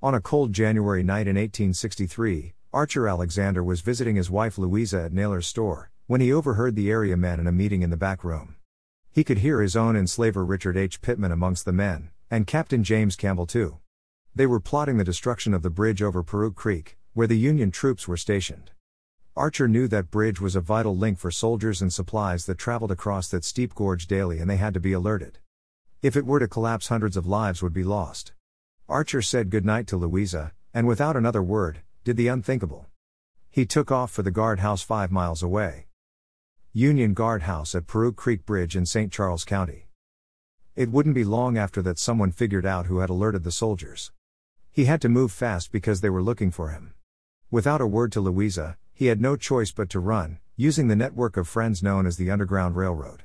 On a cold January night in 1863, Archer Alexander was visiting his wife Louisa at Naylor's store, when he overheard the area men in a meeting in the back room. He could hear his own enslaver Richard H. Pittman amongst the men, and Captain James Campbell too. They were plotting the destruction of the bridge over Peru Creek, where the Union troops were stationed. Archer knew that bridge was a vital link for soldiers and supplies that traveled across that steep gorge daily and they had to be alerted. If it were to collapse, hundreds of lives would be lost. Archer said goodnight to Louisa, and without another word, did the unthinkable. He took off for the guardhouse five miles away. Union Guardhouse at Peru Creek Bridge in St. Charles County. It wouldn't be long after that someone figured out who had alerted the soldiers. He had to move fast because they were looking for him. Without a word to Louisa, he had no choice but to run, using the network of friends known as the Underground Railroad.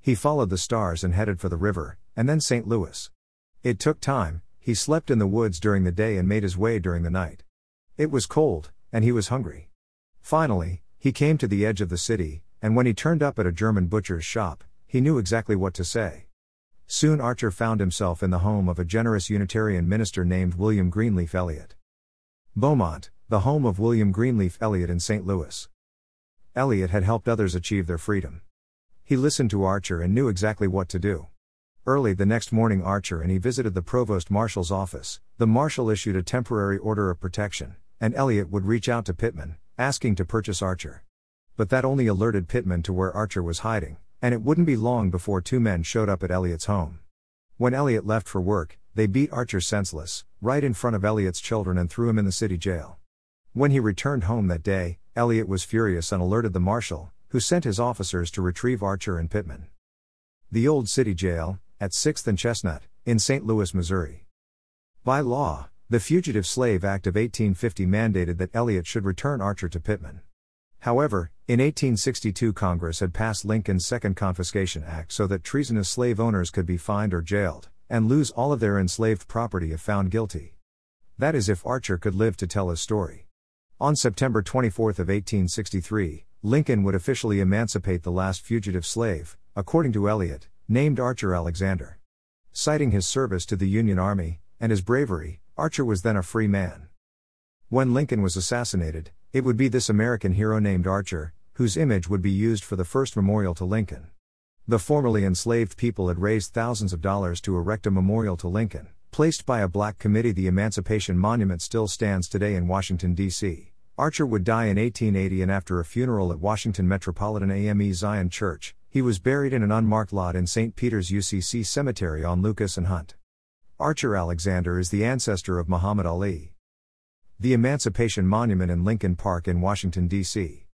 He followed the stars and headed for the river, and then St. Louis. It took time, he slept in the woods during the day and made his way during the night. It was cold, and he was hungry. Finally, he came to the edge of the city, and when he turned up at a German butcher's shop, he knew exactly what to say. Soon Archer found himself in the home of a generous Unitarian minister named William Greenleaf Eliot. Beaumont, the home of William Greenleaf Eliot in St. Louis. Eliot had helped others achieve their freedom. He listened to Archer and knew exactly what to do. Early the next morning, Archer and he visited the provost marshal's office. The marshal issued a temporary order of protection, and Eliot would reach out to Pittman, asking to purchase Archer. But that only alerted Pittman to where Archer was hiding, and it wouldn't be long before two men showed up at Eliot's home. When Eliot left for work, they beat Archer senseless, right in front of Eliot's children and threw him in the city jail. When he returned home that day, Eliot was furious and alerted the marshal, who sent his officers to retrieve Archer and Pittman. The old city jail, at 6th and Chestnut, in St. Louis, Missouri. By law, the Fugitive Slave Act of 1850 mandated that Eliot should return Archer to Pittman. However, in 1862 Congress had passed Lincoln's Second Confiscation Act so that treasonous slave owners could be fined or jailed, and lose all of their enslaved property if found guilty. That is if Archer could live to tell his story. On September 24 of 1863, Lincoln would officially emancipate the last fugitive slave, according to Eliot, named Archer Alexander. Citing his service to the Union Army, and his bravery, Archer was then a free man. When Lincoln was assassinated, it would be this American hero named Archer, whose image would be used for the first memorial to Lincoln. The formerly enslaved people had raised thousands of dollars to erect a memorial to Lincoln, placed by a black committee. The Emancipation Monument still stands today in Washington, D.C. Archer would die in 1880 and after a funeral at Washington Metropolitan AME Zion Church, he was buried in an unmarked lot in St. Peter's UCC Cemetery on Lucas and Hunt. Archer Alexander is the ancestor of Muhammad Ali. The Emancipation Monument in Lincoln Park in Washington, D.C.